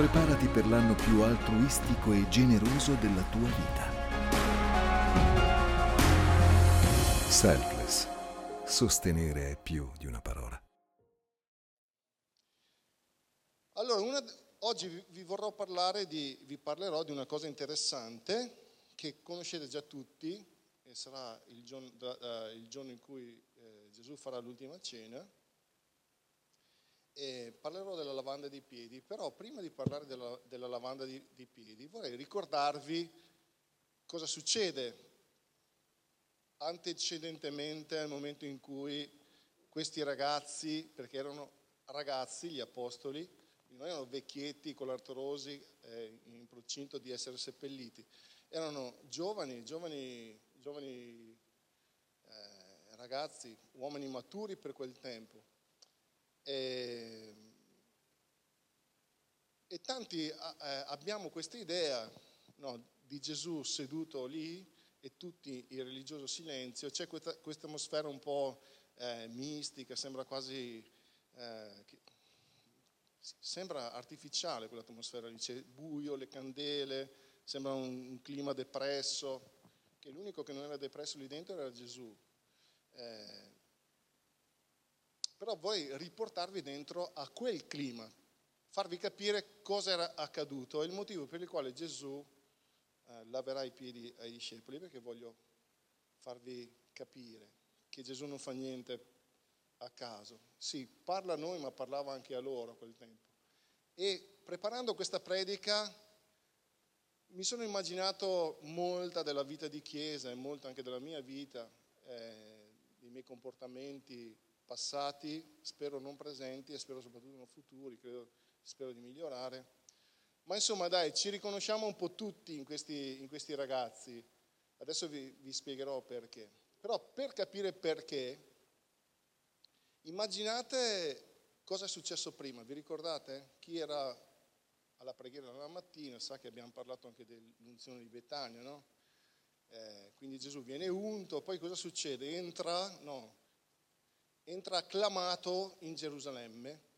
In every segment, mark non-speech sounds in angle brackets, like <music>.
Preparati per l'anno più altruistico e generoso della tua vita. Selfless. Sostenere è più di una parola. Allora, una, oggi vi, vorrò parlare di, vi parlerò di una cosa interessante che conoscete già tutti, e sarà il giorno, uh, il giorno in cui eh, Gesù farà l'ultima cena. E parlerò della lavanda dei piedi, però prima di parlare della, della lavanda di, dei piedi vorrei ricordarvi cosa succede antecedentemente al momento in cui questi ragazzi, perché erano ragazzi, gli apostoli, non erano vecchietti colartorosi eh, in procinto di essere seppelliti, erano giovani, giovani, giovani eh, ragazzi, uomini maturi per quel tempo. E, e tanti eh, abbiamo questa idea no, di Gesù seduto lì e tutti in religioso silenzio, c'è questa, atmosfera un po' eh, mistica, sembra quasi... Eh, sembra artificiale quell'atmosfera lì, c'è buio, le candele, sembra un, un, clima depresso, che l'unico che non era depresso lì dentro era Gesù. Eh, però vorrei riportarvi dentro a quel clima, farvi capire cosa era accaduto e il motivo per il quale Gesù eh, laverà i piedi ai discepoli, perché voglio farvi capire che Gesù non fa niente a caso. Sì, parla a noi, ma parlava anche a loro a quel tempo. E preparando questa predica mi sono immaginato molta della vita di chiesa e molta anche della mia vita, eh, dei miei comportamenti passati, spero non presenti e spero soprattutto non futuri, credo, spero di migliorare. Ma insomma dai, ci riconosciamo un po' tutti in questi, in questi ragazzi. Adesso vi, vi spiegherò perché. Però per capire perché, Immaginate cosa è successo prima, vi ricordate? Chi era alla preghiera la mattina sa che abbiamo parlato anche dell'unzione di Betania, no? Eh, quindi Gesù viene unto, poi cosa succede? Entra, no, entra acclamato in Gerusalemme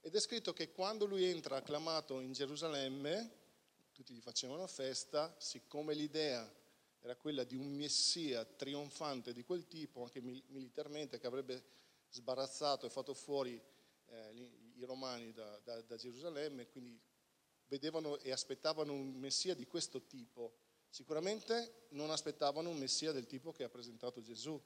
ed è scritto che quando lui entra acclamato in Gerusalemme, tutti gli facevano festa, siccome l'idea era quella di un messia trionfante di quel tipo, anche militarmente, che avrebbe sbarazzato e fatto fuori eh, i romani da, da, da Gerusalemme, quindi vedevano e aspettavano un messia di questo tipo. Sicuramente non aspettavano un messia del tipo che ha presentato Gesù.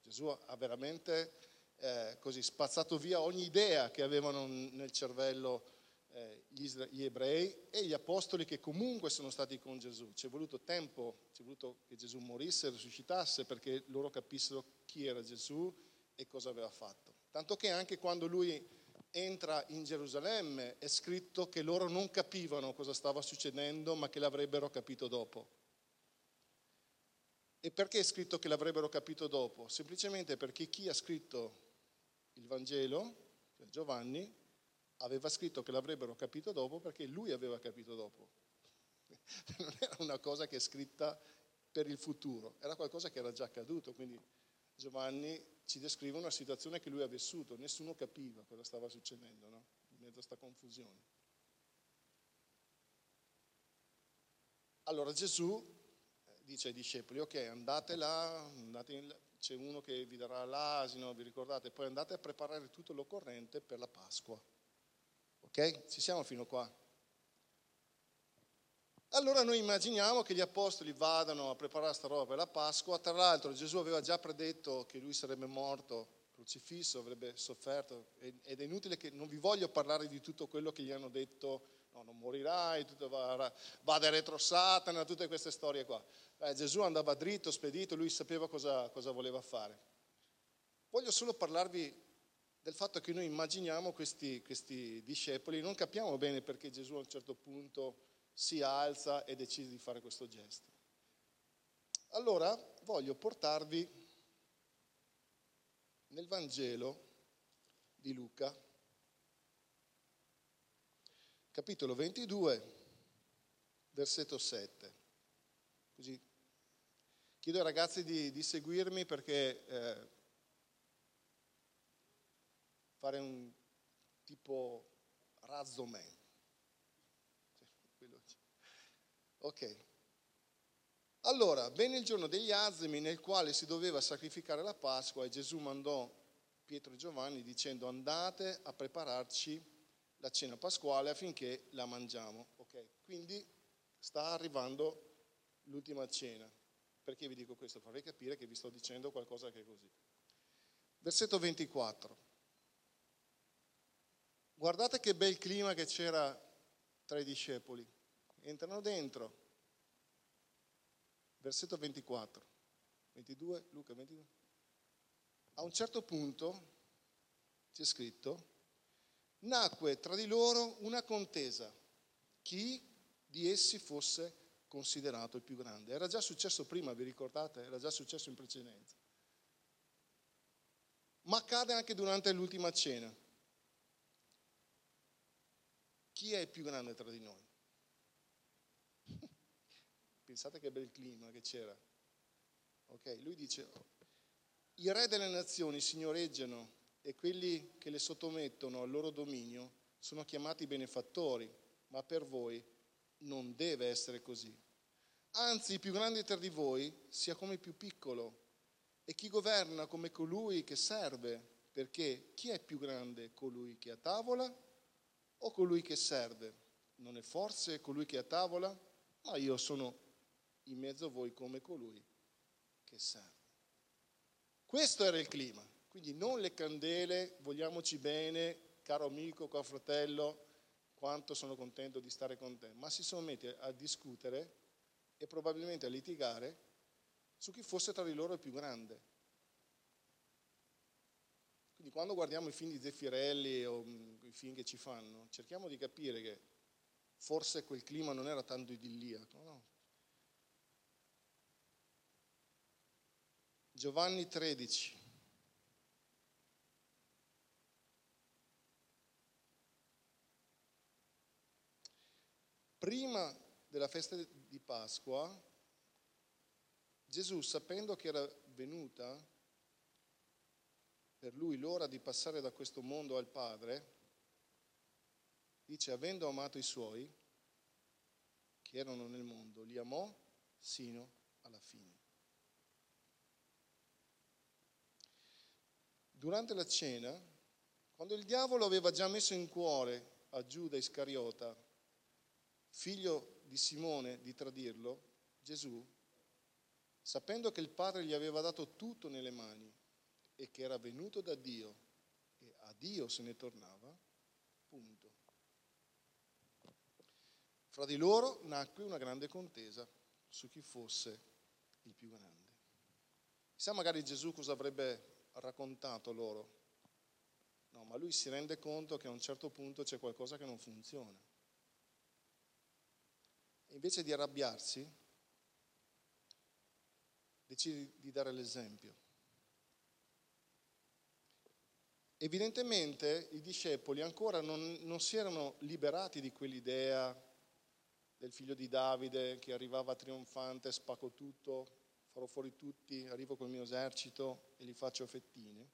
Gesù ha veramente eh, così spazzato via ogni idea che avevano nel cervello eh, gli, gli, ebrei e gli apostoli che comunque sono stati con Gesù. Ci è voluto tempo, ci è voluto che Gesù morisse, risuscitasse perché loro capissero chi era Gesù e cosa aveva fatto. Tanto che anche quando lui entra in Gerusalemme è scritto che loro non capivano cosa stava succedendo, ma che l'avrebbero capito dopo. E perché è scritto che l'avrebbero capito dopo? Semplicemente perché chi ha scritto il Vangelo, cioè Giovanni, aveva scritto che l'avrebbero capito dopo perché lui aveva capito dopo. <laughs> Non era una cosa che è scritta per il futuro, era qualcosa che era già accaduto, quindi Giovanni ci descrive una situazione che lui ha vissuto, nessuno capiva cosa stava succedendo, no? in mezzo a questa confusione. Allora Gesù dice ai discepoli, ok, andate là, andate in, c'è uno che vi darà l'asino, vi ricordate, poi andate a preparare tutto l'occorrente per la Pasqua. Ok? Ci siamo fino qua. Allora noi immaginiamo che gli apostoli vadano a preparare sta roba per la Pasqua, tra l'altro Gesù aveva già predetto che lui sarebbe morto, crocifisso, avrebbe sofferto ed è inutile che non vi voglio parlare di tutto quello che gli hanno detto, no, non morirai, tutto va, vada retro Satana, tutte queste storie qua. Eh, Gesù andava dritto, spedito, lui sapeva cosa, cosa voleva fare. Voglio solo parlarvi del fatto che noi immaginiamo questi, questi discepoli, non capiamo bene perché Gesù a un certo punto si alza e decide di fare questo gesto. Allora voglio portarvi nel Vangelo di Luca, capitolo 22, versetto 7. Così chiedo ai ragazzi di, di seguirmi perché eh, fare un tipo razzo veloce. Ok. Allora, venne il giorno degli azimi nel quale si doveva sacrificare la Pasqua e Gesù mandò Pietro e Giovanni dicendo andate a prepararci la cena pasquale affinché la mangiamo. Ok, quindi sta arrivando l'ultima cena. Perché vi dico questo? Farei capire che vi sto dicendo qualcosa che è così. Versetto 24. Guardate che bel clima che c'era tra i discepoli. Entrano dentro. Versetto 24. 22, Luca 22. A un certo punto c'è scritto, nacque tra di loro una contesa, chi di essi fosse considerato il più grande. Era già successo prima, vi ricordate? Era già successo in precedenza. Ma accade anche durante l'ultima cena. Chi è il più grande tra di noi? <laughs> Pensate che bel clima che c'era. Ok, lui dice, i re delle nazioni signoreggiano e quelli che le sottomettono al loro dominio sono chiamati benefattori, ma per voi non deve essere così. Anzi, il più grande tra di voi sia come il più piccolo e chi governa come colui che serve, perché chi è più grande, colui che è a tavola o colui che serve? Non è forse colui che è a tavola? Ma io sono in mezzo a voi come colui che serve. Questo era il clima. Quindi non le candele, vogliamoci bene, caro amico, caro fratello, quanto sono contento di stare con te, ma si sono messi a discutere e probabilmente a litigare su chi fosse tra di loro il più grande. Quindi quando guardiamo i film di Zeffirelli o mm, i film che ci fanno, cerchiamo di capire che forse quel clima non era tanto idilliaco, no? Giovanni 13. Prima della festa di Pasqua, Gesù, sapendo che era venuta per lui l'ora di passare da questo mondo al Padre, dice, avendo amato i suoi, che erano nel mondo, li amò sino alla fine. Durante la cena, quando il diavolo aveva già messo in cuore a Giuda Iscariota figlio di Simone, di tradirlo, Gesù, sapendo che il Padre gli aveva dato tutto nelle mani e che era venuto da Dio e a Dio se ne tornava, punto. Fra di loro nacque una grande contesa su chi fosse il più grande. Chissà magari Gesù cosa avrebbe raccontato loro. No, ma lui si rende conto che a un certo punto c'è qualcosa che non funziona invece di arrabbiarsi, decide di dare l'esempio. Evidentemente i discepoli ancora non, non, si erano liberati di quell'idea del figlio di Davide che arrivava trionfante, spacco tutto, farò fuori tutti, arrivo col mio esercito e li faccio fettine.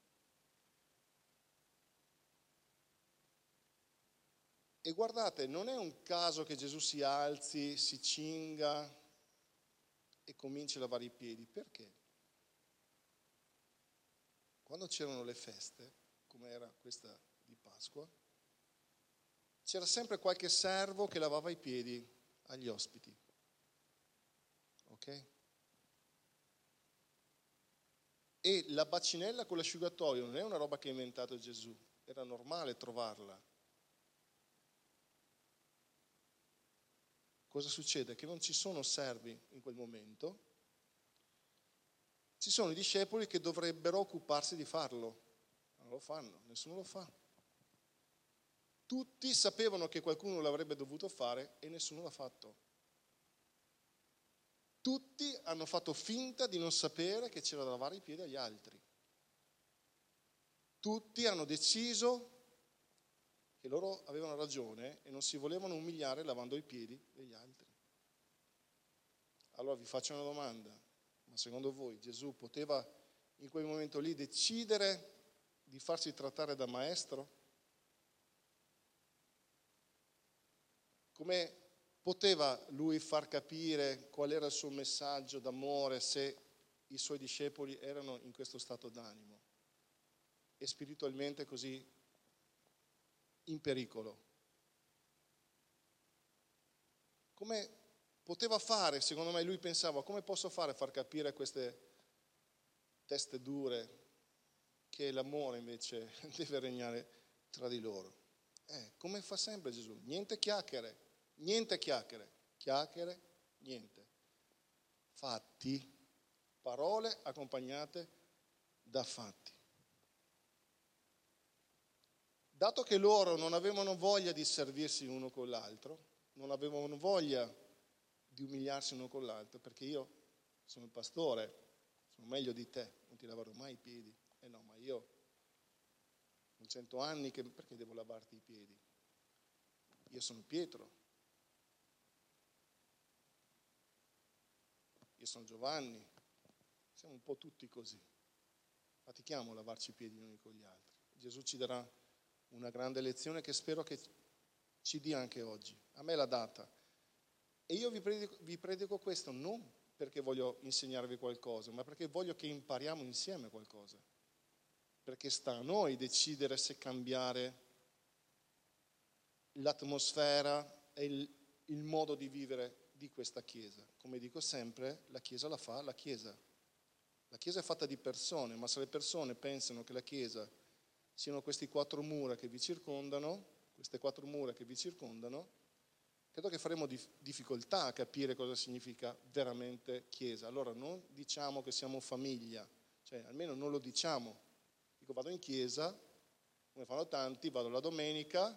E guardate, non è un caso che Gesù si alzi, si cinga e cominci a lavare i piedi. Perché? Quando c'erano le feste, come era questa di Pasqua, c'era sempre qualche servo che lavava i piedi agli ospiti. Ok? E la bacinella con l'asciugatoio non è una roba che ha inventato Gesù, era normale trovarla cosa succede? Che non ci sono servi in quel momento, ci sono i discepoli che dovrebbero occuparsi di farlo, non lo fanno, nessuno lo fa. Tutti sapevano che qualcuno l'avrebbe dovuto fare e nessuno l'ha fatto. Tutti hanno fatto finta di non sapere che c'era da lavare i piedi agli altri. Tutti hanno deciso che loro avevano ragione e non si volevano umiliare lavando i piedi degli altri. Allora vi faccio una domanda, ma secondo voi Gesù poteva in quel momento lì decidere di farsi trattare da maestro? Come Poteva lui far capire qual era il suo messaggio d'amore se i suoi discepoli erano in questo stato d'animo e spiritualmente così in pericolo? Come poteva fare, secondo me lui pensava, come posso fare a far capire a queste teste dure che l'amore invece <laughs> deve regnare tra di loro? Eh, come fa sempre Gesù? Niente chiacchiere Niente chiacchiere, chiacchiere, niente. Fatti, parole accompagnate da fatti. Dato che loro non avevano voglia di servirsi l'uno con l'altro, non avevano voglia di umiliarsi l'uno con l'altro, perché io sono il pastore, sono meglio di te, non ti laverò mai i piedi. Eh no, ma io ho cento anni, che, perché devo lavarti i piedi? Io sono Pietro, io sono Giovanni, siamo un po' tutti così. Fatichiamo a lavarci i piedi gli uni con gli altri. Gesù ci darà una grande lezione che spero che ci dia anche oggi. A me l'ha data. E io vi predico, vi predico questo non perché voglio insegnarvi qualcosa, ma perché voglio che impariamo insieme qualcosa. Perché sta a noi decidere se cambiare l'atmosfera e il, il modo di vivere di questa Chiesa. Come dico sempre, la Chiesa la fa la Chiesa. La Chiesa è fatta di persone, ma se le persone pensano che la Chiesa siano questi quattro mura che vi circondano, queste quattro mura che vi circondano, credo che faremo difficoltà a capire cosa significa veramente Chiesa. Allora non diciamo che siamo famiglia, cioè almeno non lo diciamo. Dico vado in Chiesa, come fanno tanti, vado la domenica,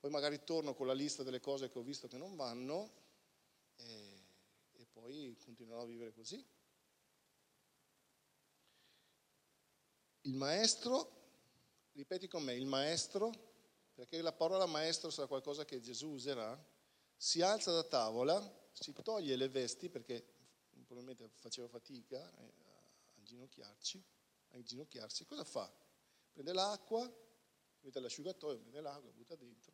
poi magari torno con la lista delle cose che ho visto che non vanno e, e poi continuerò a vivere così. Il maestro, ripeti con me, il maestro, perché la parola maestro sarà qualcosa che Gesù userà, si alza da tavola, si toglie le vesti perché probabilmente faceva fatica eh, a inginocchiarci, a inginocchiarsi, cosa fa? Prende l'acqua, mette l'asciugatoio, prende l'acqua, butta dentro,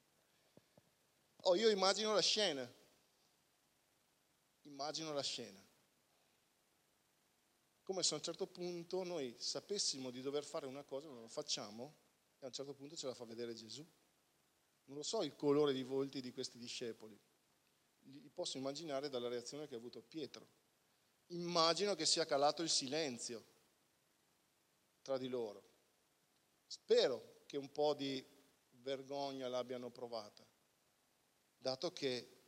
Oh, io immagino la scena. Immagino la scena. Come se a un certo punto noi sapessimo di dover fare una cosa, non la facciamo, e a un certo punto ce la fa vedere Gesù. Non lo so il colore di volti di questi discepoli. Li posso immaginare dalla reazione che ha avuto Pietro. Immagino che sia calato il silenzio tra di loro. Spero che un po' di vergogna l'abbiano provata dato che,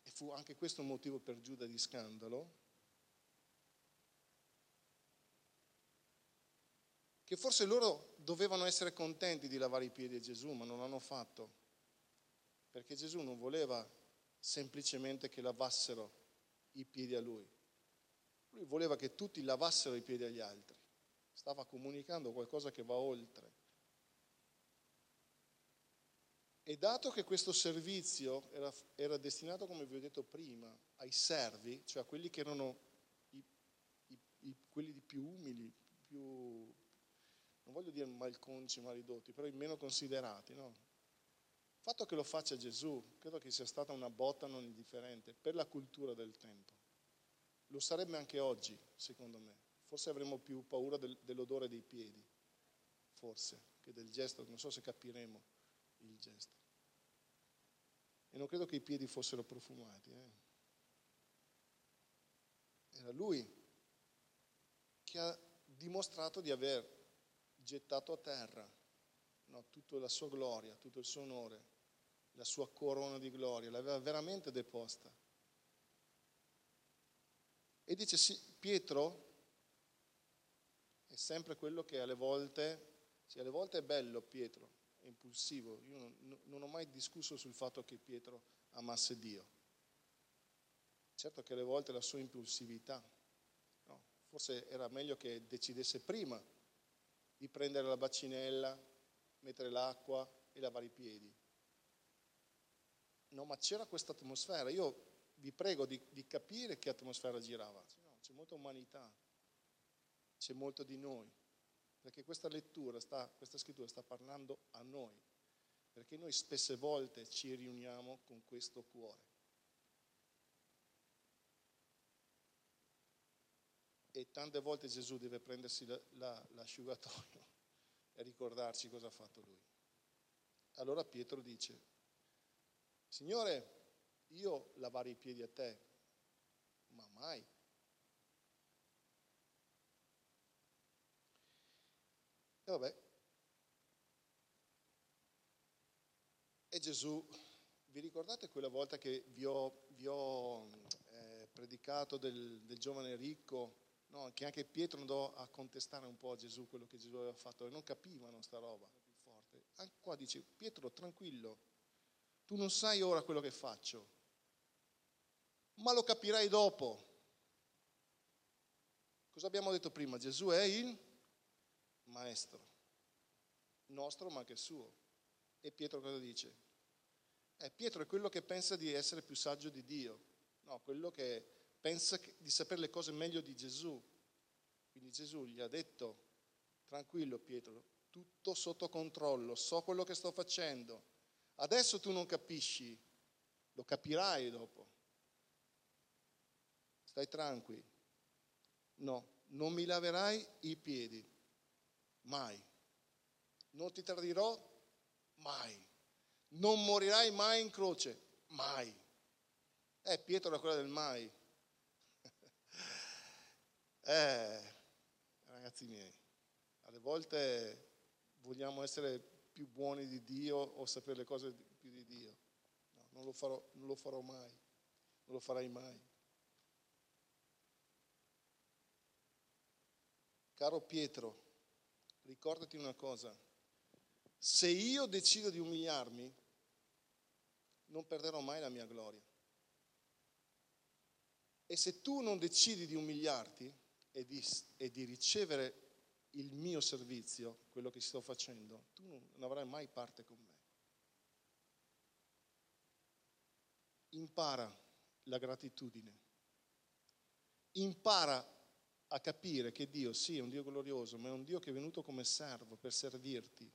e fu anche questo un motivo per Giuda di scandalo, che forse loro dovevano essere contenti di lavare i piedi a Gesù, ma non l'hanno fatto, perché Gesù non voleva semplicemente che lavassero i piedi a lui, lui voleva che tutti lavassero i piedi agli altri, stava comunicando qualcosa che va oltre. E dato che questo servizio era, era, destinato, come vi ho detto prima, ai servi, cioè a quelli che erano i, i, i, quelli più umili, più, non voglio dire malconci, malridotti, però i meno considerati, no? Il fatto che lo faccia Gesù, credo che sia stata una botta non indifferente per la cultura del tempo. Lo sarebbe anche oggi, secondo me. Forse avremmo più paura del, dell'odore dei piedi, forse, che del gesto, non so se capiremo il gesto. E non credo che i piedi fossero profumati. Eh. Era lui che ha dimostrato di aver gettato a terra no, tutta la sua gloria, tutto il suo onore, la sua corona di gloria, l'aveva veramente deposta. E dice, sì, Pietro è sempre quello che alle volte, sì, alle volte è bello Pietro, è impulsivo. Io non, non ho mai discusso sul fatto che Pietro amasse Dio. Certo che alle volte la sua impulsività, no, forse era meglio che decidesse prima di prendere la bacinella, mettere l'acqua e lavare i piedi. No, ma c'era questa atmosfera. Io vi prego di, di capire che atmosfera girava. No, c'è molta umanità, c'è molto di noi perché questa lettura, sta, questa scrittura sta parlando a noi. perché noi spesse volte ci riuniamo con questo cuore. E tante volte Gesù deve prendersi la, la, l'asciugatoio <laughs> e ricordarci cosa ha fatto lui. Allora Pietro dice, Signore, io lavare i piedi a te, ma mai. E vabbè. E Gesù, vi ricordate quella volta che vi ho, vi ho eh, predicato del, del, giovane ricco? No, che anche Pietro andò a contestare un po' a Gesù quello che Gesù aveva fatto e non capivano sta roba. Anche qua dice, Pietro, tranquillo, tu non sai ora quello che faccio, ma lo capirai dopo. Cosa abbiamo detto prima? Gesù è il maestro, nostro ma anche suo. E Pietro cosa dice? Eh, Pietro è quello che pensa di essere più saggio di Dio, no, quello che pensa di sapere le cose meglio di Gesù. Quindi Gesù gli ha detto, tranquillo Pietro, tutto sotto controllo, so quello che sto facendo. Adesso tu non capisci, lo capirai dopo. Stai tranquillo. No, non mi laverai i piedi, mai. Non ti tradirò, mai. Non morirai mai in croce, mai. Eh, Pietro era quella del mai. Eh, ragazzi miei, alle volte vogliamo essere più buoni di Dio o sapere le cose più di Dio. No, non lo farò, non lo farò mai, non lo farai mai. Caro Pietro, ricordati una cosa, se io decido di umiliarmi, non perderò mai la mia gloria. E se tu non decidi di umiliarti e di, e di ricevere il mio servizio, quello che sto facendo, tu non avrai mai parte con me. Impara la gratitudine. Impara a capire che Dio sì è un Dio glorioso, ma è un Dio che è venuto come servo per servirti.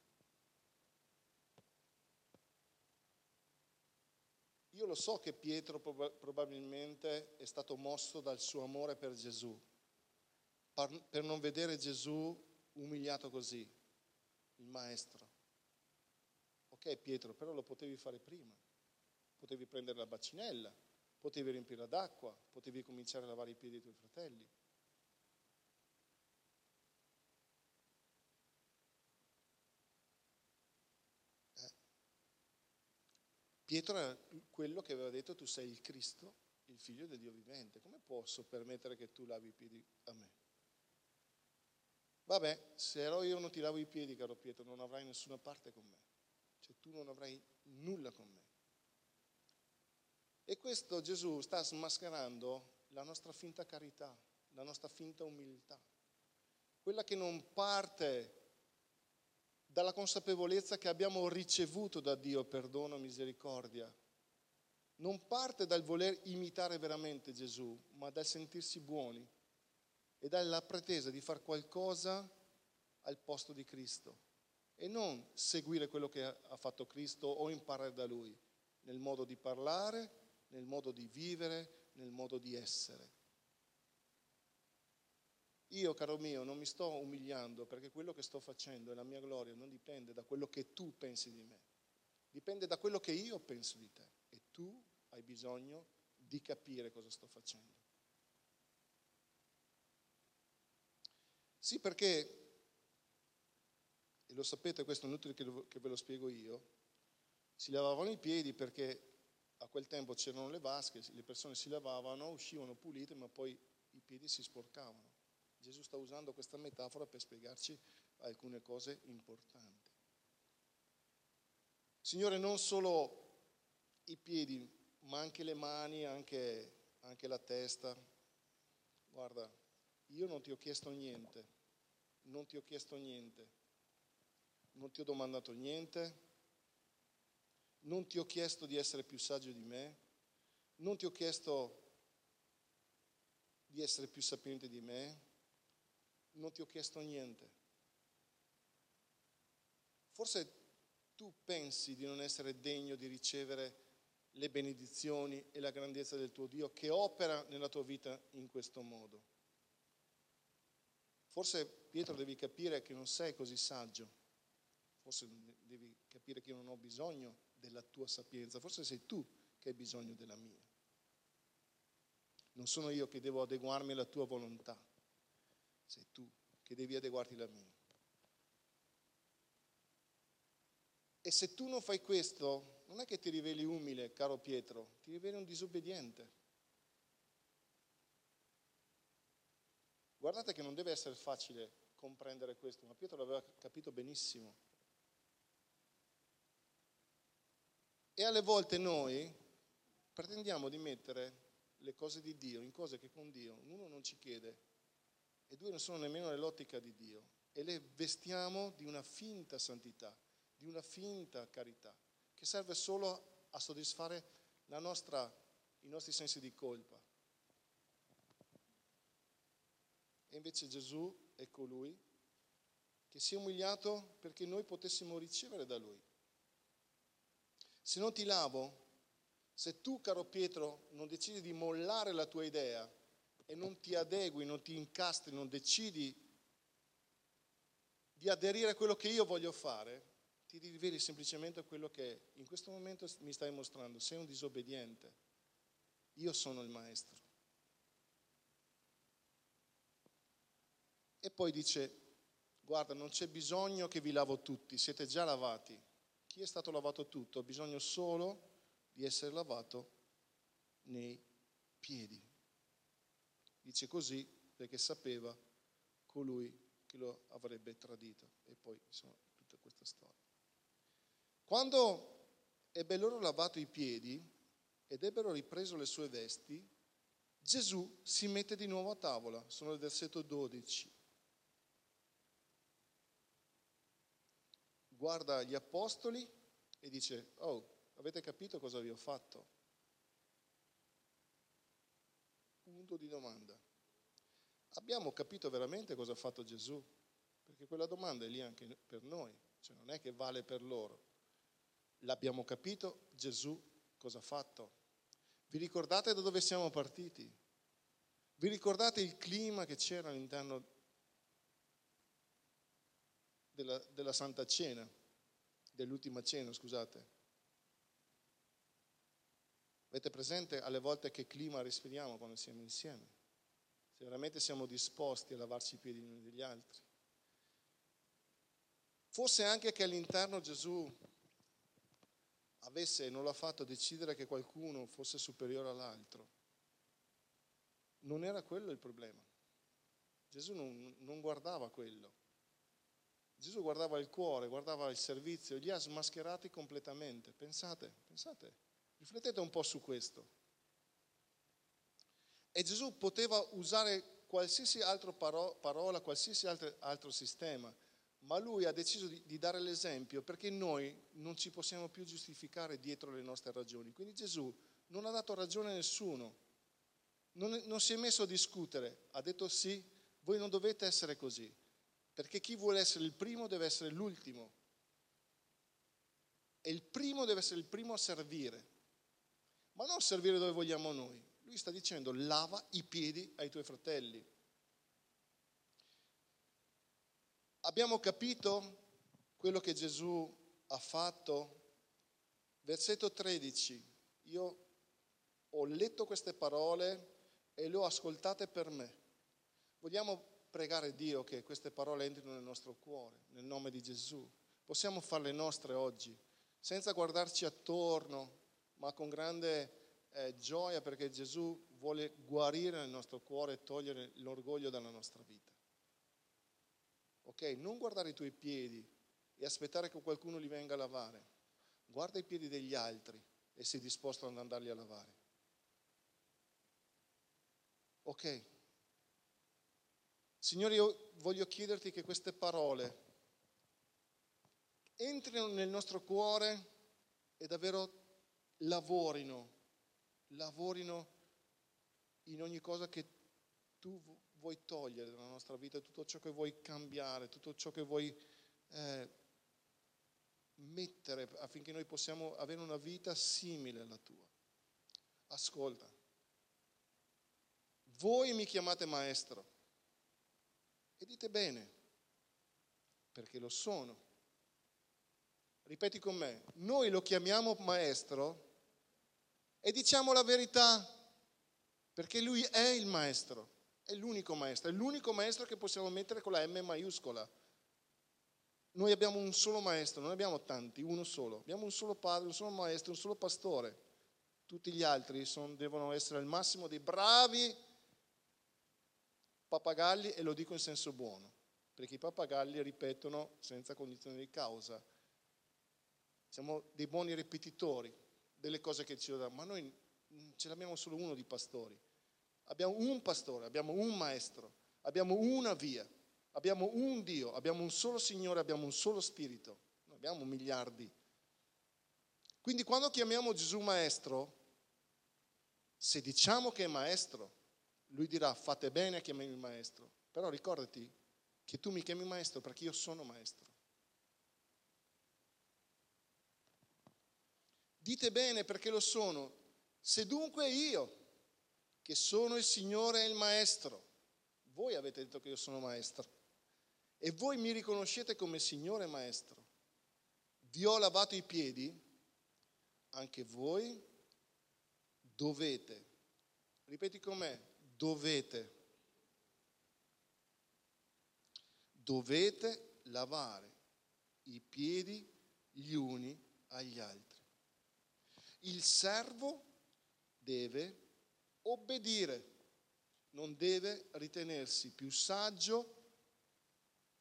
Io lo so che Pietro probabilmente è stato mosso dal suo amore per Gesù, per non vedere Gesù umiliato così, il maestro. Ok Pietro, però lo potevi fare prima, potevi prendere la bacinella, potevi riempirla d'acqua, potevi cominciare a lavare i piedi ai tuoi fratelli. Pietro era quello che aveva detto tu sei il Cristo, il figlio del Dio vivente. Come posso permettere che tu lavi i piedi a me? Vabbè, se ero io non ti lavo i piedi, caro Pietro, non avrai nessuna parte con me. Cioè tu non avrai nulla con me. E questo Gesù sta smascherando la nostra finta carità, la nostra finta umiltà. Quella che non parte dalla consapevolezza che abbiamo ricevuto da Dio perdono e misericordia. Non parte dal voler imitare veramente Gesù, ma dal sentirsi buoni e dalla pretesa di fare qualcosa al posto di Cristo e non seguire quello che ha fatto Cristo o imparare da Lui, nel modo di parlare, nel modo di vivere, nel modo di essere. Io, caro mio, non mi sto umiliando perché quello che sto facendo e la mia gloria non dipende da quello che tu pensi di me, dipende da quello che io penso di te e tu hai bisogno di capire cosa sto facendo. Sì, perché, e lo sapete, questo è inutile che ve lo spiego io, si lavavano i piedi perché a quel tempo c'erano le vasche, le persone si lavavano, uscivano pulite, ma poi i piedi si sporcavano. Gesù sta usando questa metafora per spiegarci alcune cose importanti. Signore, non solo i piedi, ma anche le mani, anche, anche la testa. Guarda, io non ti ho chiesto niente, non ti ho chiesto niente, non ti ho domandato niente, non ti ho chiesto di essere più saggio di me, non ti ho chiesto di essere più sapiente di me, non ti ho chiesto niente. Forse tu pensi di non essere degno di ricevere le benedizioni e la grandezza del tuo Dio che opera nella tua vita in questo modo. Forse Pietro devi capire che non sei così saggio, forse devi capire che io non ho bisogno della tua sapienza, forse sei tu che hai bisogno della mia. Non sono io che devo adeguarmi alla tua volontà, sei tu che devi adeguarti alla mia. E se tu non fai questo, non è che ti riveli umile, caro Pietro, ti riveli un disobbediente. Guardate che non deve essere facile comprendere questo, ma Pietro l'aveva capito benissimo. E alle volte noi pretendiamo di mettere le cose di Dio in cose che con Dio uno non ci chiede e due non sono nemmeno nell'ottica di Dio e le vestiamo di una finta santità di una finta carità che serve solo a soddisfare nostra, i nostri sensi di colpa. E invece Gesù è colui che si è umiliato perché noi potessimo ricevere da Lui. Se non ti lavo, se tu, caro Pietro, non decidi di mollare la tua idea e non ti adegui, non ti incastri, non decidi di aderire a quello che io voglio fare, ti riveli semplicemente quello che in questo momento mi stai mostrando. Sei un disobbediente. Io sono il maestro. E poi dice, guarda, non c'è bisogno che vi lavo tutti, siete già lavati. Chi è stato lavato tutto ha bisogno solo di essere lavato nei piedi. Dice così perché sapeva colui che lo avrebbe tradito. E poi insomma tutta questa storia. Quando ebbe loro lavato i piedi ed ebbero ripreso le sue vesti, Gesù si mette di nuovo a tavola, sono il versetto 12. Guarda gli apostoli e dice, oh, avete capito cosa vi ho fatto? Punto di domanda. Abbiamo capito veramente cosa ha fatto Gesù? Perché quella domanda è lì anche per noi, cioè non è che vale per loro. L'abbiamo capito Gesù cosa ha fatto? Vi ricordate da dove siamo partiti? Vi ricordate il clima che c'era all'interno della, della Santa Cena, dell'ultima cena, scusate? Avete presente alle volte che clima respiriamo quando siamo insieme? Se veramente siamo disposti a lavarci i piedi gli uni degli altri. Forse anche che all'interno Gesù avesse, non l'ha fatto, decidere che qualcuno fosse superiore all'altro. Non era quello il problema. Gesù non, non guardava quello. Gesù guardava il cuore, guardava il servizio, li ha smascherati completamente. Pensate, pensate, riflettete un po' su questo. E Gesù poteva usare qualsiasi altra parola, qualsiasi altro, altro sistema ma lui ha deciso di, di, dare l'esempio perché noi non ci possiamo più giustificare dietro le nostre ragioni. Quindi Gesù non ha dato ragione a nessuno, non, non si è messo a discutere, ha detto sì, voi non dovete essere così, perché chi vuole essere il primo deve essere l'ultimo. E il primo deve essere il primo a servire, ma non servire dove vogliamo noi. Lui sta dicendo lava i piedi ai tuoi fratelli. Abbiamo capito quello che Gesù ha fatto? Versetto 13. Io ho letto queste parole e le ho ascoltate per me. Vogliamo pregare Dio che queste parole entrino nel nostro cuore, nel nome di Gesù. Possiamo farle nostre oggi, senza guardarci attorno, ma con grande eh, gioia perché Gesù vuole guarire nel nostro cuore e togliere l'orgoglio dalla nostra vita. Ok? Non guardare i tuoi piedi e aspettare che qualcuno li venga a lavare. Guarda i piedi degli altri e sei disposto ad andarli a lavare. Ok? Signore, io voglio chiederti che queste parole entrino nel nostro cuore e davvero lavorino, lavorino in ogni cosa che tu vuoi togliere dalla nostra vita, tutto ciò che vuoi cambiare, tutto ciò che vuoi eh, mettere affinché noi possiamo avere una vita simile alla tua. Ascolta, voi mi chiamate maestro e dite bene, perché lo sono. Ripeti con me, noi lo chiamiamo maestro e diciamo la verità, perché lui è il maestro, è l'unico maestro, è l'unico maestro che possiamo mettere con la M maiuscola. Noi abbiamo un solo maestro, non abbiamo tanti, uno solo. Abbiamo un solo padre, un solo maestro, un solo pastore. Tutti gli altri sono, devono essere al massimo dei bravi pappagalli e lo dico in senso buono, perché i pappagalli ripetono senza condizione di causa. Siamo dei buoni ripetitori delle cose che ci danno, ma noi ce l'abbiamo solo uno di pastori. Abbiamo un pastore, abbiamo un maestro, abbiamo una via, abbiamo un Dio, abbiamo un solo Signore, abbiamo un solo Spirito, non abbiamo miliardi. Quindi quando chiamiamo Gesù maestro, se diciamo che è maestro, lui dirà fate bene a chiamarmi maestro, però ricordati che tu mi chiami maestro perché io sono maestro. Dite bene perché lo sono. Se dunque io, che sono il Signore e il Maestro, voi avete detto che io sono maestro, e voi mi riconoscete come Signore e Maestro, vi ho lavato i piedi, anche voi dovete, ripeti con me, dovete, dovete lavare i piedi gli uni agli altri. Il servo deve obbedire, non deve ritenersi più saggio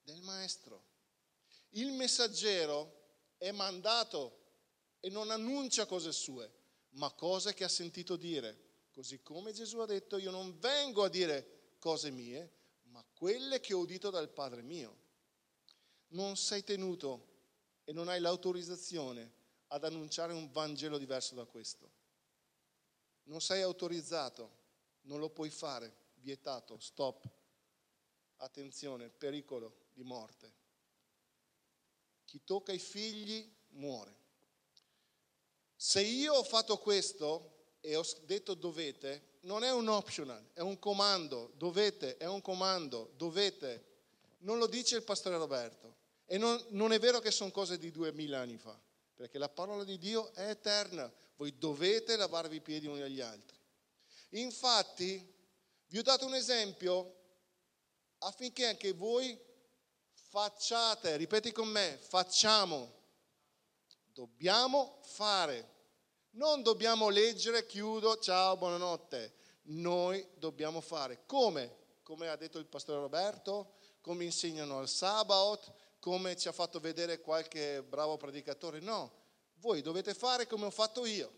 del maestro. Il messaggero è mandato e non annuncia cose sue, ma cose che ha sentito dire. Così come Gesù ha detto, io non vengo a dire cose mie, ma quelle che ho udito dal Padre mio. Non sei tenuto e non hai l'autorizzazione ad annunciare un Vangelo diverso da questo. Non sei autorizzato, non lo puoi fare, vietato, stop. Attenzione, pericolo di morte. Chi tocca i figli muore. Se io ho fatto questo e ho detto dovete, non è un optional, è un comando, dovete, è un comando, dovete. Non lo dice il pastore Roberto. E non, non è vero che sono cose di duemila anni fa perché la parola di Dio è eterna. Voi dovete lavarvi i piedi uni agli altri. Infatti, vi ho dato un esempio affinché anche voi facciate, ripeti con me, facciamo. Dobbiamo fare. Non dobbiamo leggere, chiudo, ciao, buonanotte. Noi dobbiamo fare. Come? Come ha detto il pastore Roberto, come insegnano al Sabaoth, come ci ha fatto vedere qualche bravo predicatore, no, voi dovete fare come ho fatto io.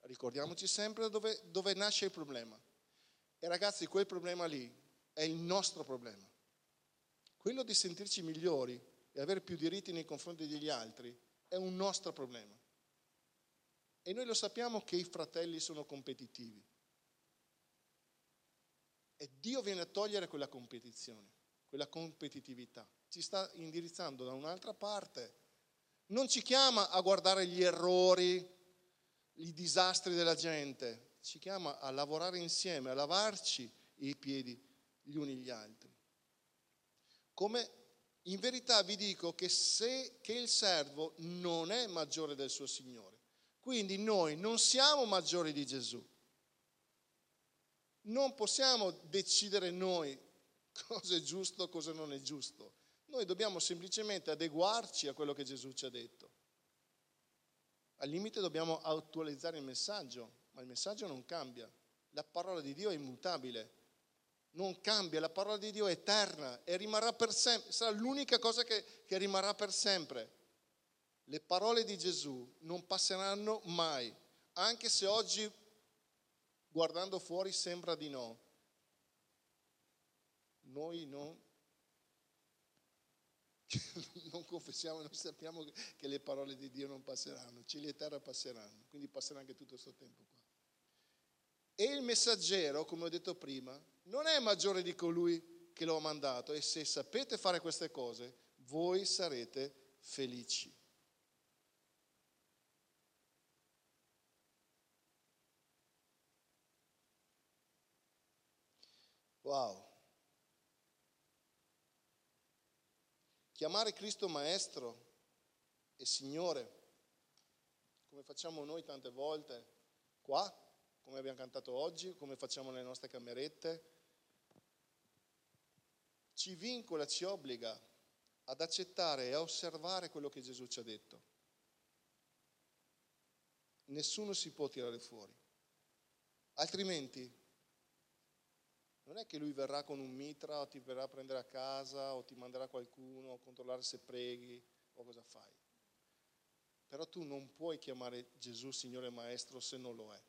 Ricordiamoci sempre dove, dove nasce il problema. E ragazzi, quel problema lì è il nostro problema. Quello di sentirci migliori e avere più diritti nei confronti degli altri è un nostro problema. E noi lo sappiamo che i fratelli sono competitivi. E Dio viene a togliere quella competizione quella competitività, ci sta indirizzando da un'altra parte. Non ci chiama a guardare gli errori, i disastri della gente, ci chiama a lavorare insieme, a lavarci i piedi gli uni gli altri. Come in verità vi dico che, se, che il servo non è maggiore del suo Signore, quindi noi non siamo maggiori di Gesù. Non possiamo decidere noi cosa è giusto, cosa non è giusto. Noi dobbiamo semplicemente adeguarci a quello che Gesù ci ha detto. Al limite dobbiamo attualizzare il messaggio, ma il messaggio non cambia. La parola di Dio è immutabile, non cambia, la parola di Dio è eterna e rimarrà per sempre, sarà l'unica cosa che, che rimarrà per sempre. Le parole di Gesù non passeranno mai, anche se oggi guardando fuori sembra di no, noi non, <laughs> non confessiamo, noi sappiamo che le parole di Dio non passeranno, cieli e terra passeranno, quindi passerà anche tutto questo tempo qua. E il messaggero, come ho detto prima, non è maggiore di colui che lo ha mandato e se sapete fare queste cose, voi sarete felici. Wow. Chiamare Cristo Maestro e Signore, come facciamo noi tante volte qua, come abbiamo cantato oggi, come facciamo nelle nostre camerette, ci vincola, ci obbliga ad accettare e a osservare quello che Gesù ci ha detto. Nessuno si può tirare fuori. Altrimenti non è che lui verrà con un mitra o ti verrà a prendere a casa o ti manderà qualcuno a controllare se preghi o cosa fai. Però tu non puoi chiamare Gesù Signore Maestro se non lo è.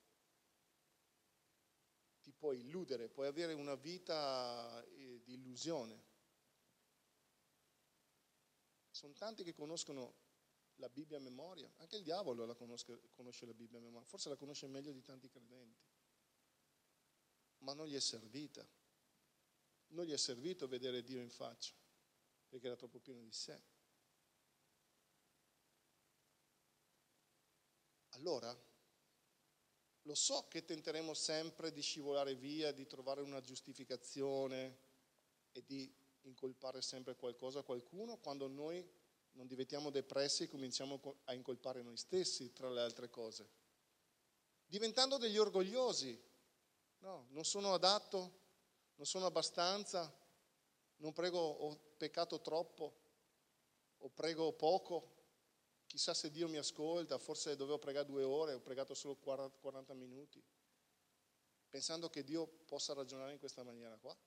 Ti puoi illudere, puoi avere una vita eh, di illusione. Sono tanti che conoscono la Bibbia a memoria, anche il diavolo la conosce, conosce la Bibbia a memoria, forse la conosce meglio di tanti credenti ma non gli è servita. Non gli è servito vedere Dio in faccia, perché era troppo pieno di sé. Allora, lo so che tenteremo sempre di scivolare via, di trovare una giustificazione e di incolpare sempre qualcosa a qualcuno quando noi non diventiamo depressi e cominciamo a incolpare noi stessi, tra le altre cose. Diventando degli orgogliosi, No, non sono adatto, non sono abbastanza, non prego, ho peccato troppo, o prego poco. Chissà se Dio mi ascolta, forse dovevo pregare due ore, ho pregato solo 40 minuti, pensando che Dio possa ragionare in questa maniera qua.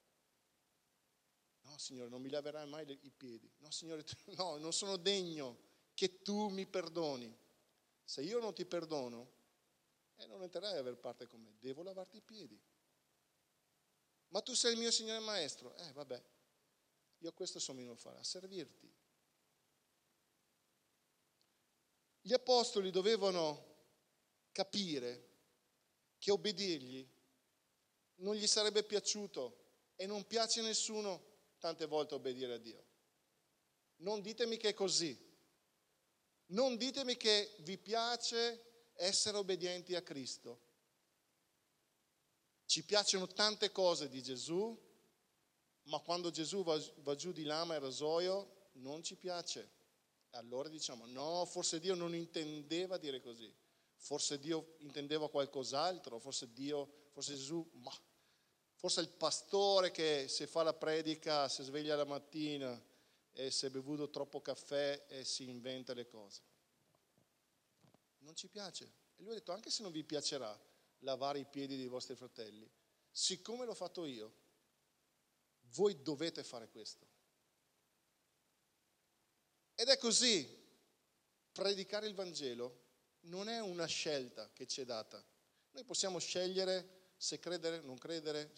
No, Signore, non mi laverai mai i piedi. No, Signore, <laughs> no, non sono degno che tu mi perdoni. Se io non ti perdono, e non entrerai ad aver parte con me, devo lavarti i piedi. Ma tu sei il mio Signore Maestro. Eh, vabbè, io questo sono venuto a fare, a servirti. Gli apostoli dovevano capire che obbedirgli non gli sarebbe piaciuto e non piace a nessuno tante volte obbedire a Dio. Non ditemi che è così. Non ditemi che vi piace essere obbedienti a Cristo. Ci piacciono tante cose di Gesù, ma quando Gesù va, va giù di lama e rasoio non ci piace. Allora diciamo, no, forse Dio non intendeva dire così, forse Dio intendeva qualcos'altro, forse Dio, forse Gesù, ma forse il pastore che se fa la predica, si sveglia la mattina e si è bevuto troppo caffè e si inventa le cose non ci piace. E lui ha detto, anche se non vi piacerà lavare i piedi dei vostri fratelli, siccome l'ho fatto io, voi dovete fare questo. Ed è così, predicare il Vangelo non è una scelta che ci è data. Noi possiamo scegliere se credere, non credere,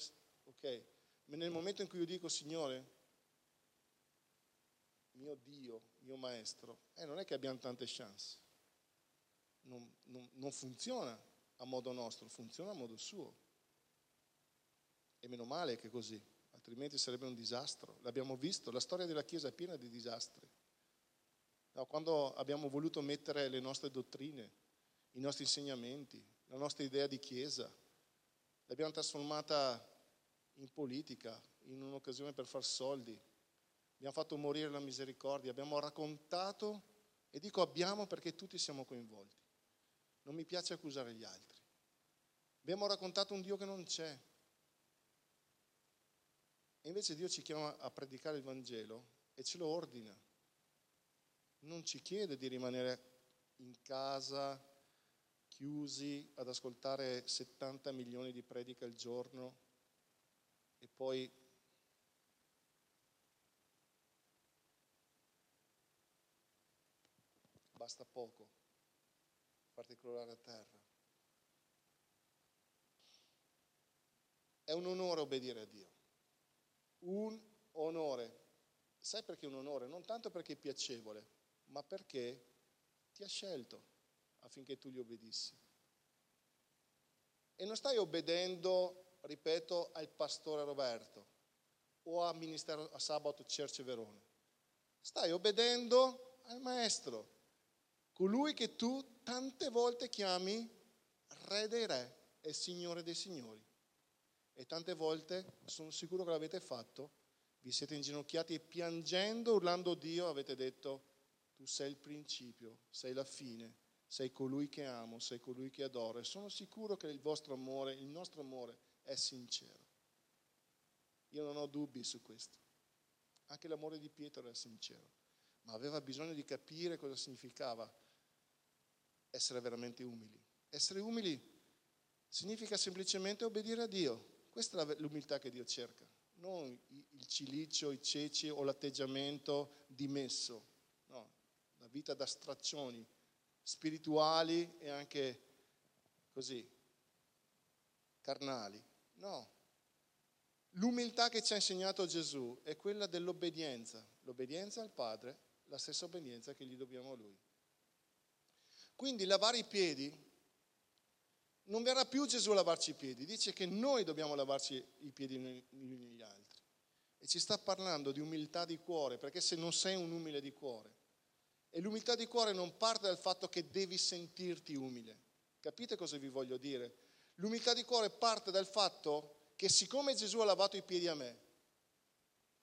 ok, ma nel momento in cui io dico Signore, mio Dio, mio Maestro, eh, non è che abbiamo tante chance non, non, non funziona a modo nostro, funziona a modo suo. E meno male che così, altrimenti sarebbe un disastro. L'abbiamo visto, la storia della Chiesa è piena di disastri. No, quando abbiamo voluto mettere le nostre dottrine, i nostri insegnamenti, la nostra idea di Chiesa, l'abbiamo trasformata in politica, in un'occasione per far soldi, abbiamo fatto morire la misericordia, abbiamo raccontato, e dico abbiamo perché tutti siamo coinvolti non mi piace accusare gli altri. Abbiamo raccontato un Dio che non c'è. E invece Dio ci chiama a predicare il Vangelo e ce lo ordina. Non ci chiede di rimanere in casa chiusi ad ascoltare 70 milioni di prediche al giorno e poi basta poco farti crollare a terra. È un onore obbedire a Dio. Un onore. Sai perché è un onore? Non tanto perché è piacevole, ma perché ti ha scelto affinché tu gli obbedissi. E non stai obbedendo, ripeto, al pastore Roberto o a Ministero a Sabato Cerce Verona. Stai obbedendo al Maestro, colui che tu tante volte chiami Re dei Re e Signore dei Signori. E tante volte, sono sicuro che l'avete fatto, vi siete inginocchiati e piangendo, urlando Dio, avete detto, tu sei il principio, sei la fine, sei colui che amo, sei colui che adoro. E sono sicuro che il vostro amore, il nostro amore è sincero. Io non ho dubbi su questo. Anche l'amore di Pietro era sincero, ma aveva bisogno di capire cosa significava essere veramente umili. Essere umili significa semplicemente obbedire a Dio. Questa è l'umiltà che Dio cerca, non il cilicio, i ceci o l'atteggiamento dimesso, no, la vita da straccioni spirituali e anche così, carnali. No, L'umiltà che ci ha insegnato Gesù è quella dell'obbedienza, l'obbedienza al Padre, la stessa obbedienza che gli dobbiamo a Lui. Quindi lavare i piedi, non verrà più Gesù a lavarci i piedi, dice che noi dobbiamo lavarci i piedi gli negli altri. E ci sta parlando di umiltà di cuore, perché se non sei un umile di cuore, e l'umiltà di cuore non parte dal fatto che devi sentirti umile. Capite cosa vi voglio dire? L'umiltà di cuore parte dal fatto che siccome Gesù ha lavato i piedi a me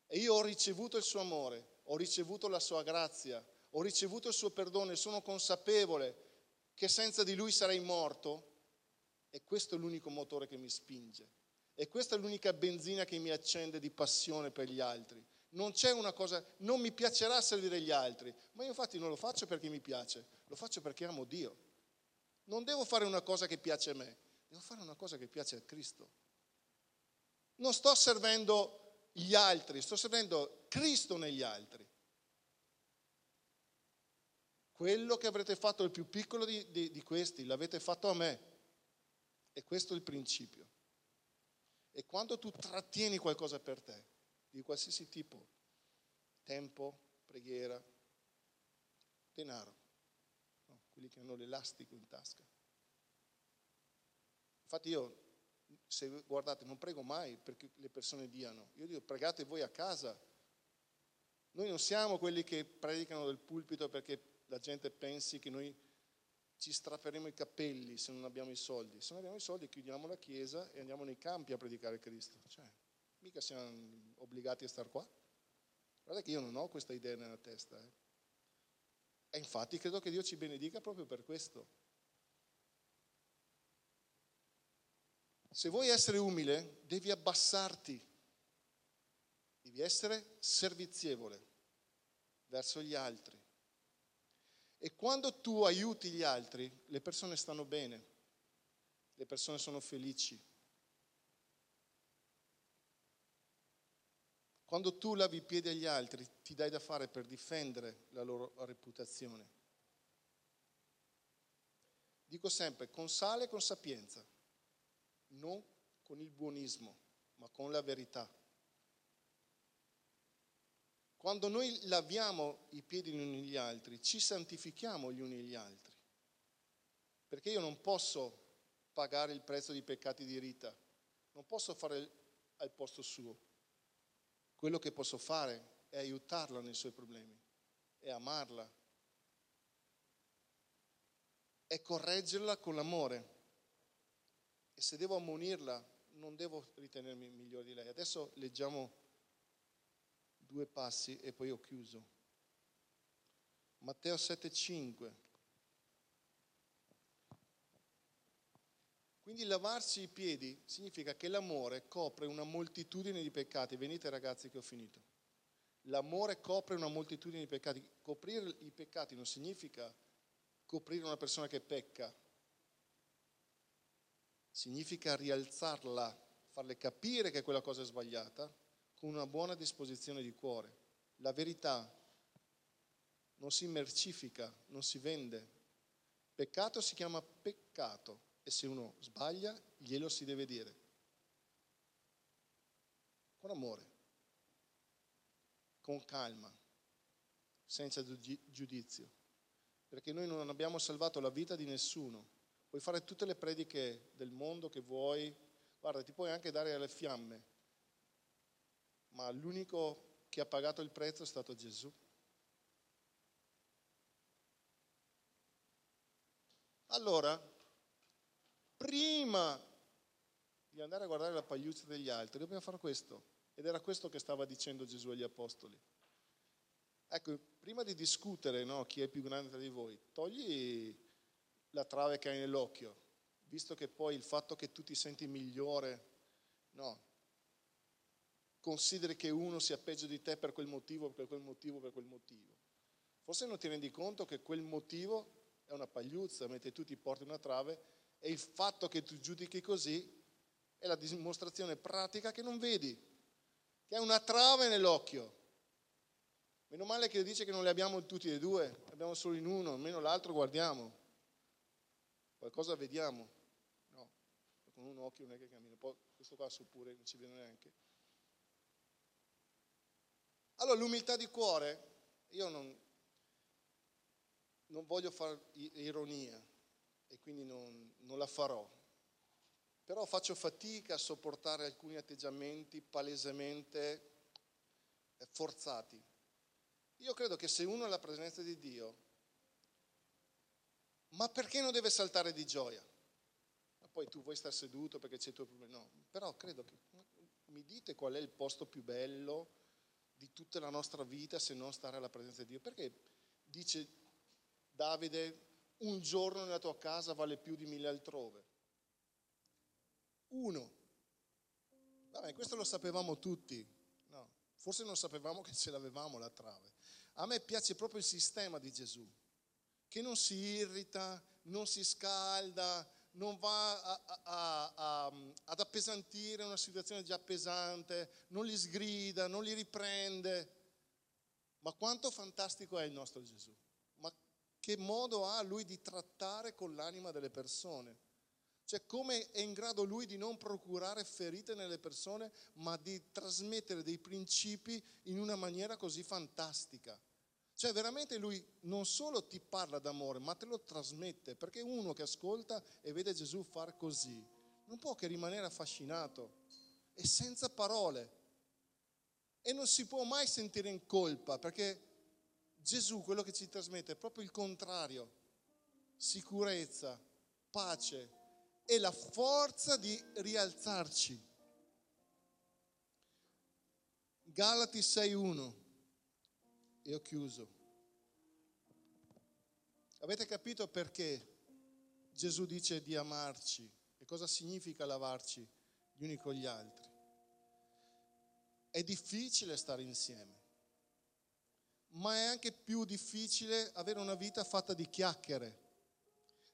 e io ho ricevuto il suo amore, ho ricevuto la sua grazia, ho ricevuto il suo perdono e sono consapevole che senza di lui sarei morto, e questo è l'unico motore che mi spinge. E questa è l'unica benzina che mi accende di passione per gli altri. Non c'è una cosa, non mi piacerà servire gli altri, ma io infatti non lo faccio perché mi piace, lo faccio perché amo Dio. Non devo fare una cosa che piace a me, devo fare una cosa che piace a Cristo. Non sto servendo gli altri, sto servendo Cristo negli altri. Quello che avrete fatto il più piccolo di, di, di questi, l'avete fatto a me. E questo è il principio. E quando tu trattieni qualcosa per te, di qualsiasi tipo, tempo, preghiera, denaro, no, quelli che hanno l'elastico in tasca. Infatti io se guardate, non prego mai perché le persone diano, io dico pregate voi a casa. Noi non siamo quelli che predicano del pulpito perché la gente pensi che noi ci strapperemo i capelli se non abbiamo i soldi. Se non abbiamo i soldi chiudiamo la chiesa e andiamo nei campi a predicare Cristo. Cioè, mica siamo obbligati a stare qua. Guarda che io non ho questa idea nella testa. Eh. E infatti credo che Dio ci benedica proprio per questo. Se vuoi essere umile, devi abbassarti, devi essere servizievole verso gli altri. E quando tu aiuti gli altri, le persone stanno bene, le persone sono felici. Quando tu lavi i piedi agli altri, ti dai da fare per difendere la loro reputazione. Dico sempre, con sale e con sapienza non con il buonismo, ma con la verità. Quando noi laviamo i piedi gli uni agli altri, ci santifichiamo gli uni agli altri. Perché io non posso pagare il prezzo dei peccati di Rita, non posso fare al posto suo. Quello che posso fare è aiutarla nei suoi problemi, è amarla, è correggerla con l'amore. E se devo ammonirla, non devo ritenermi migliore di lei. Adesso leggiamo due passi e poi ho chiuso. Matteo 7,5. Quindi lavarsi i piedi significa che l'amore copre una moltitudine di peccati. Venite ragazzi che ho finito. L'amore copre una moltitudine di peccati. Coprire i peccati non significa coprire una persona che pecca, significa rialzarla, farle capire che quella cosa è sbagliata, con una buona disposizione di cuore. La verità non si mercifica, non si vende. Peccato si chiama peccato e se uno sbaglia glielo si deve dire. Con amore, con calma, senza giudizio, perché noi non abbiamo salvato la vita di nessuno Puoi fare tutte le prediche del mondo che vuoi, guarda, ti puoi anche dare alle fiamme, ma l'unico che ha pagato il prezzo è stato Gesù. Allora, prima di andare a guardare la pagliuzza degli altri, dobbiamo fare questo. Ed era questo che stava dicendo Gesù agli apostoli. Ecco, prima di discutere no, chi è più grande tra di voi, togli la trave che hai nell'occhio, visto che poi il fatto che tu ti senti migliore, no, consideri che uno sia peggio di te per quel motivo, per quel motivo, per quel motivo. Forse non ti rendi conto che quel motivo è una pagliuzza, mentre tu ti porti una trave e il fatto che tu giudichi così è la dimostrazione pratica che non vedi, che è una trave nell'occhio. Meno male che dice che non le abbiamo tutti e due, abbiamo solo in uno, almeno l'altro guardiamo. Qualcosa vediamo. No, con un occhio non è che cammina. Poi questo qua su pure non ci vede neanche. Allora l'umiltà di cuore, io non, non voglio fare ironia e quindi non, non la farò, però faccio fatica a sopportare alcuni atteggiamenti palesemente eh, forzati. Io credo che se uno è alla presenza di Dio, ma perché non deve saltare di gioia? Ma poi tu vuoi stare seduto perché c'è il tuo problema? No, però credo che mi dite qual è il posto più bello di tutta la nostra vita se non stare alla presenza di Dio. Perché dice Davide, un giorno nella tua casa vale più di mille altrove? Uno. Vabbè, questo lo sapevamo tutti. No, forse non sapevamo che ce l'avevamo la trave. A me piace proprio il sistema di Gesù, che non si irrita, non si scalda, non va a, a, a, ad appesantire una situazione già pesante, non li sgrida, non li riprende. Ma quanto fantastico è il nostro Gesù? Ma che modo ha lui di trattare con l'anima delle persone? Cioè come è in grado lui di non procurare ferite nelle persone, ma di trasmettere dei principi in una maniera così fantastica. Cioè veramente lui non solo ti parla d'amore, ma te lo trasmette, perché uno che ascolta e vede Gesù far così, non può che rimanere affascinato e senza parole. E non si può mai sentire in colpa, perché Gesù quello che ci trasmette è proprio il contrario, sicurezza, pace e la forza di rialzarci. Galati 6.1 e ho chiuso. Avete capito perché Gesù dice di amarci e cosa significa lavarci gli uni con gli altri? È difficile stare insieme, ma è anche più difficile avere una vita fatta di chiacchiere,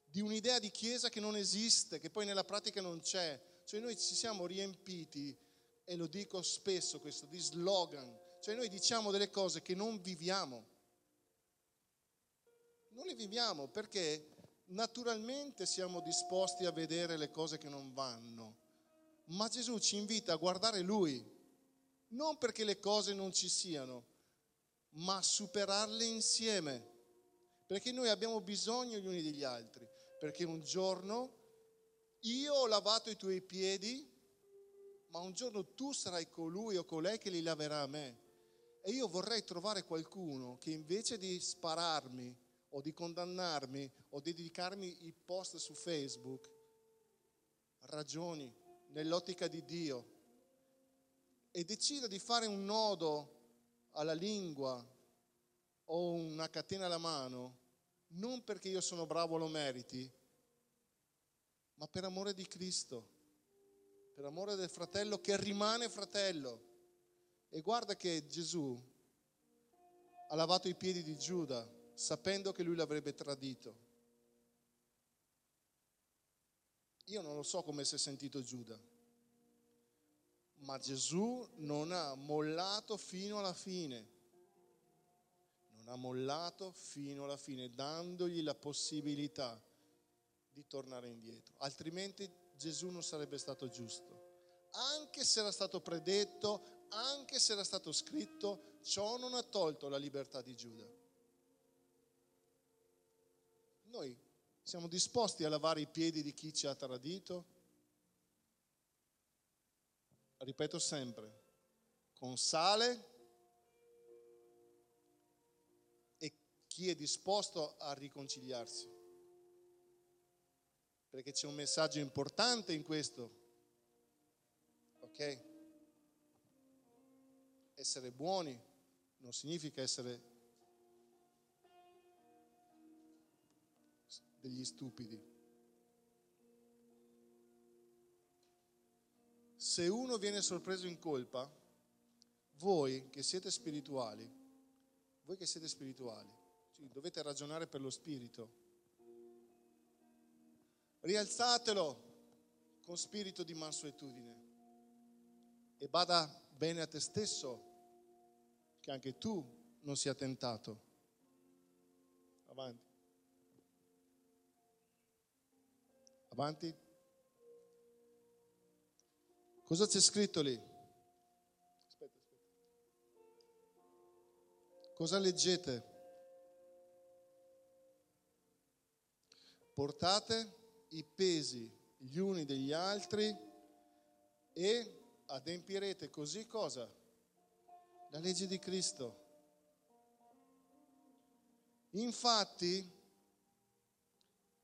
di un'idea di chiesa che non esiste, che poi nella pratica non c'è. Cioè noi ci siamo riempiti, e lo dico spesso questo, di slogan, cioè noi diciamo delle cose che non viviamo. Non le viviamo perché naturalmente siamo disposti a vedere le cose che non vanno, ma Gesù ci invita a guardare Lui, non perché le cose non ci siano, ma a superarle insieme, perché noi abbiamo bisogno gli uni degli altri, perché un giorno io ho lavato i tuoi piedi, ma un giorno tu sarai colui o colei che li laverà a me. E io vorrei trovare qualcuno che invece di spararmi o di condannarmi o di dedicarmi i post su Facebook, ragioni nell'ottica di Dio e decida di fare un nodo alla lingua o una catena alla mano, non perché io sono bravo o lo meriti, ma per amore di Cristo, per amore del fratello che rimane fratello. E guarda che Gesù ha lavato i piedi di Giuda sapendo che lui l'avrebbe tradito. Io non lo so come si è sentito Giuda, ma Gesù non ha mollato fino alla fine. Non ha mollato fino alla fine, dandogli la possibilità di tornare indietro. Altrimenti Gesù non sarebbe stato giusto. Anche se era stato predetto, anche se era stato scritto, ciò non ha tolto la libertà di Giuda. Noi siamo disposti a lavare i piedi di chi ci ha tradito? Ripeto sempre, con sale e chi è disposto a riconciliarsi. perché c'è un messaggio importante in questo. Ok? Essere buoni non significa essere degli stupidi. Se uno viene sorpreso in colpa, voi che siete spirituali, voi che siete spirituali, dovete ragionare per lo spirito. Rialzatelo con spirito di mansuetudine e bada bene a te stesso che anche tu non sia tentato. Avanti. Avanti. Cosa c'è scritto lì? Aspetta, aspetta. Cosa leggete? Portate i pesi gli uni degli altri e adempirete così cosa? La legge di Cristo. Infatti,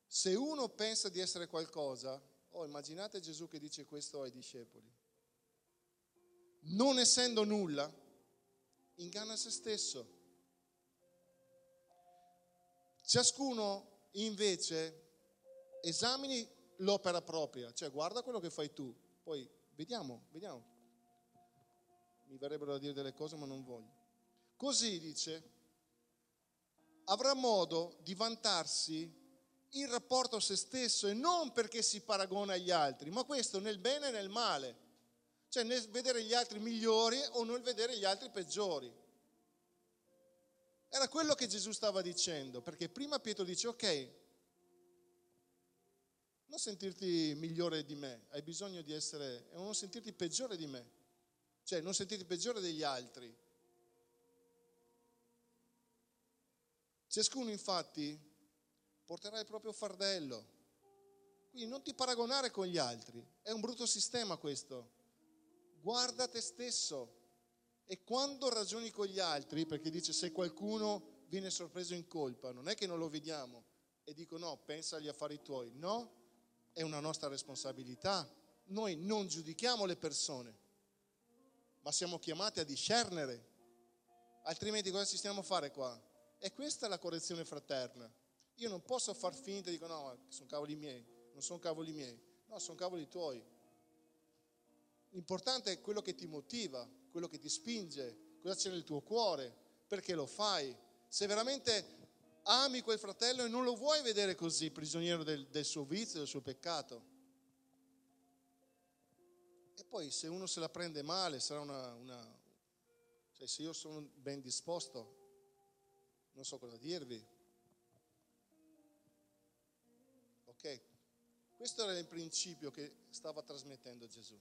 se uno pensa di essere qualcosa, oh, immaginate Gesù che dice questo ai discepoli, non essendo nulla, inganna se stesso. Ciascuno invece esamini l'opera propria, cioè guarda quello che fai tu, poi vediamo, vediamo. Mi verrebbero da dire delle cose ma non voglio. Così dice, avrà modo di vantarsi in rapporto a se stesso e non perché si paragona agli altri, ma questo nel bene e nel male, cioè nel vedere gli altri migliori o nel vedere gli altri peggiori. Era quello che Gesù stava dicendo, perché prima Pietro dice, ok, non sentirti migliore di me, hai bisogno di essere, e non sentirti peggiore di me, cioè non sentirti peggiore degli altri. Ciascuno infatti porterà il proprio fardello, quindi non ti paragonare con gli altri, è un brutto sistema questo. Guarda te stesso e quando ragioni con gli altri, perché dice se qualcuno viene sorpreso in colpa, non è che non lo vediamo e dico no, pensa agli affari tuoi, no, è una nostra responsabilità. Noi non giudichiamo le persone, ma siamo chiamati a discernere. Altrimenti cosa ci stiamo a fare qua? E questa è la correzione fraterna. Io non posso far finta di dire no, sono cavoli miei, non sono cavoli miei. No, sono cavoli tuoi. L'importante è quello che ti motiva, quello che ti spinge, cosa c'è nel tuo cuore, perché lo fai. Se veramente ami quel fratello e non lo vuoi vedere così, prigioniero del, del suo vizio, del suo peccato. E poi se uno se la prende male, sarà una, una cioè se io sono ben disposto, non so cosa dirvi. Ok? Questo era il principio che stava trasmettendo Gesù.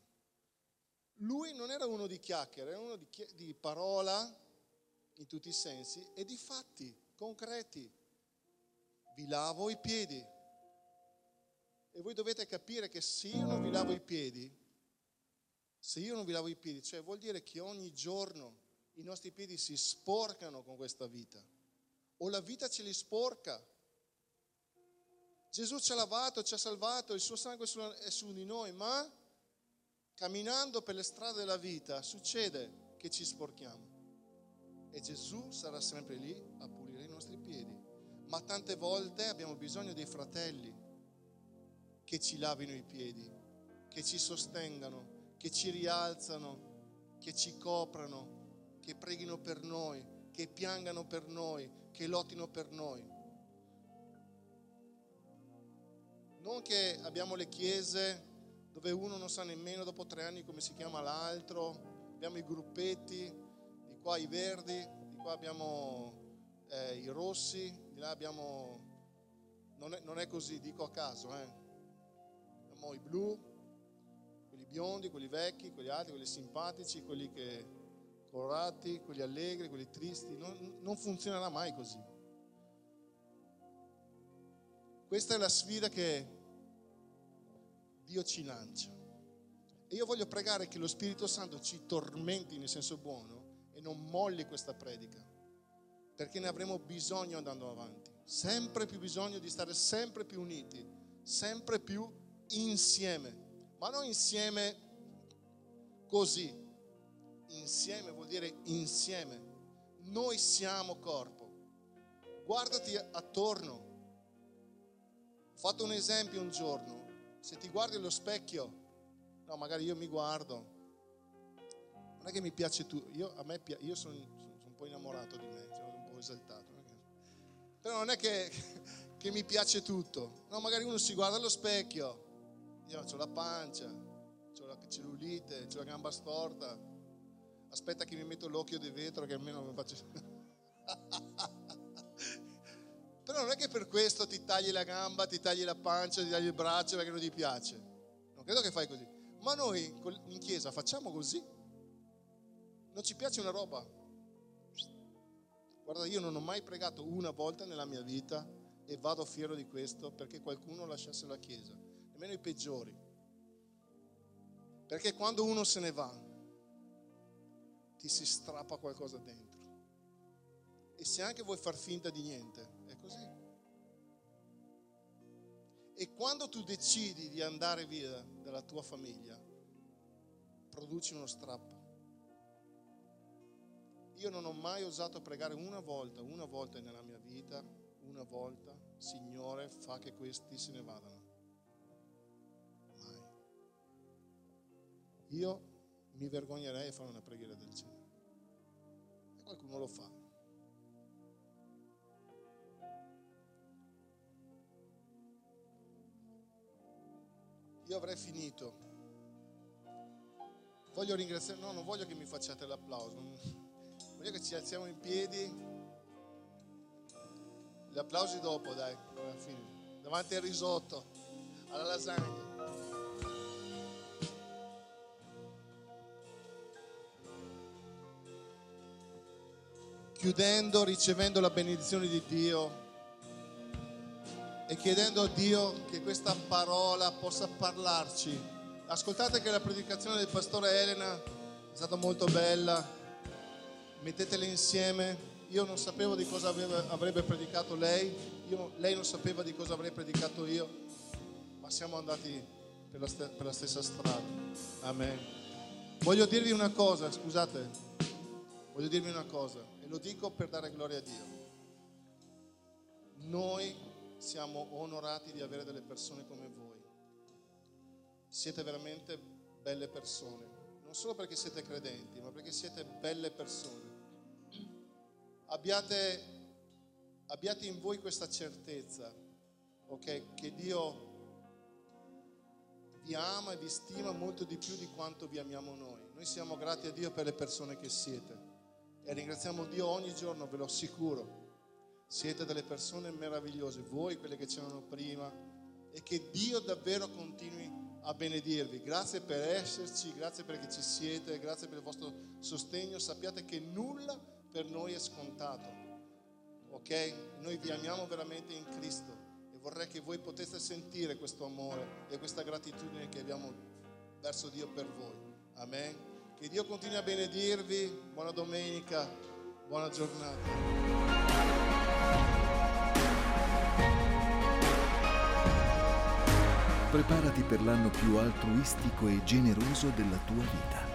Lui non era uno di chiacchiere, era uno di, di parola in tutti i sensi e di fatti concreti. Vi lavo i piedi. E voi dovete capire che se io non vi lavo i piedi, se io non vi lavo i piedi, cioè vuol dire che ogni giorno i nostri piedi si sporcano con questa vita. O la vita ce li sporca. Gesù ci ha lavato, ci ha salvato, il suo sangue è su di noi, ma camminando per le strade della vita succede che ci sporchiamo. E Gesù sarà sempre lì a pulire piedi. Ma tante volte abbiamo bisogno dei fratelli che ci lavino i piedi, che ci sostengano, che ci rialzano, che ci coprano, che preghino per noi, che piangano per noi, che lottino per noi. Non che abbiamo le chiese dove uno non sa nemmeno dopo tre anni come si chiama l'altro, abbiamo i gruppetti, di qua i verdi, di qua abbiamo eh, i rossi, di là abbiamo... Non è, non è così, dico a caso, eh. abbiamo i blu, quelli biondi, quelli vecchi, quelli alti, quelli simpatici, quelli che colorati, quelli allegri, quelli tristi. Non, non funzionerà mai così. Questa è la sfida che Dio ci lancia. E io voglio pregare che lo Spirito Santo ci tormenti nel senso buono e non molli questa predica perché ne avremo bisogno andando avanti, sempre più bisogno di stare sempre più uniti, sempre più insieme, ma non insieme così. Insieme vuol dire insieme. Noi siamo corpo. Guardati attorno. Ho fatto un esempio un giorno. Se ti guardi allo specchio, no, magari io mi guardo. Non è che mi piace tu, io, a me, io sono, sono un po' innamorato di me, sono esaltato. Però non è che, <laughs> che mi piace tutto. No, magari uno si guarda allo specchio, io ho la pancia, ho la cellulite, ho la gamba storta. Aspetta che mi metto l'occhio di vetro che almeno mi faccio... <laughs> Però non è che per questo ti tagli la gamba, ti tagli la pancia, ti tagli il braccio perché non ti piace. Non credo che fai così. Ma noi in chiesa facciamo così. Non ci piace una roba. Guarda, io non ho mai pregato una volta nella mia vita e vado fiero di questo perché qualcuno lasciasse la chiesa, nemmeno i peggiori. Perché quando uno se ne va, ti si strappa qualcosa dentro. E se anche vuoi far finta di niente, è così. E quando tu decidi di andare via dalla tua famiglia, produci uno strappo. Io non ho mai osato pregare una volta, una volta nella mia vita, una volta, Signore, fa che questi se ne vadano. Mai. Io mi vergognerei a fare una preghiera del genere. E qualcuno lo fa. Io avrei finito. Voglio ringraziare, no, non voglio che mi facciate l'applauso. Voglio che ci alziamo in piedi. Gli applausi dopo, dai, alla fine. Davanti al risotto, alla lasagna. Chiudendo, ricevendo la benedizione di Dio e chiedendo a Dio che questa parola possa parlarci. Ascoltate che la predicazione del pastore Elena è stata molto bella mettetele insieme. Io non sapevo di cosa aveva, avrebbe predicato lei, io, lei non sapeva di cosa avrei predicato io, ma siamo andati per la, st- per la stessa strada. Amen. Voglio dirvi una cosa, scusate, voglio dirvi una cosa, e lo dico per dare gloria a Dio. Noi siamo onorati di avere delle persone come voi. Siete veramente belle persone, non solo perché siete credenti, ma perché siete belle persone abbiate, abbiate in voi questa certezza, ok? Che Dio vi ama e vi stima molto di più di quanto vi amiamo noi. Noi siamo grati a Dio per le persone che siete e ringraziamo Dio ogni giorno, ve lo assicuro. Siete delle persone meravigliose, voi quelle che c'erano prima e che Dio davvero continui a benedirvi. Grazie per esserci, grazie perché ci siete, grazie per il vostro sostegno. Sappiate che nulla per noi è scontato. Ok? Noi vi amiamo veramente in Cristo e vorrei che voi poteste sentire questo amore e questa gratitudine che abbiamo verso Dio per voi. Amen. Che Dio continui a benedirvi. Buona domenica, buona giornata. Preparati per l'anno più altruistico e generoso della tua vita.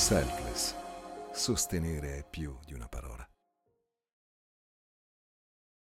Selfless. Sostenere è più di una parola.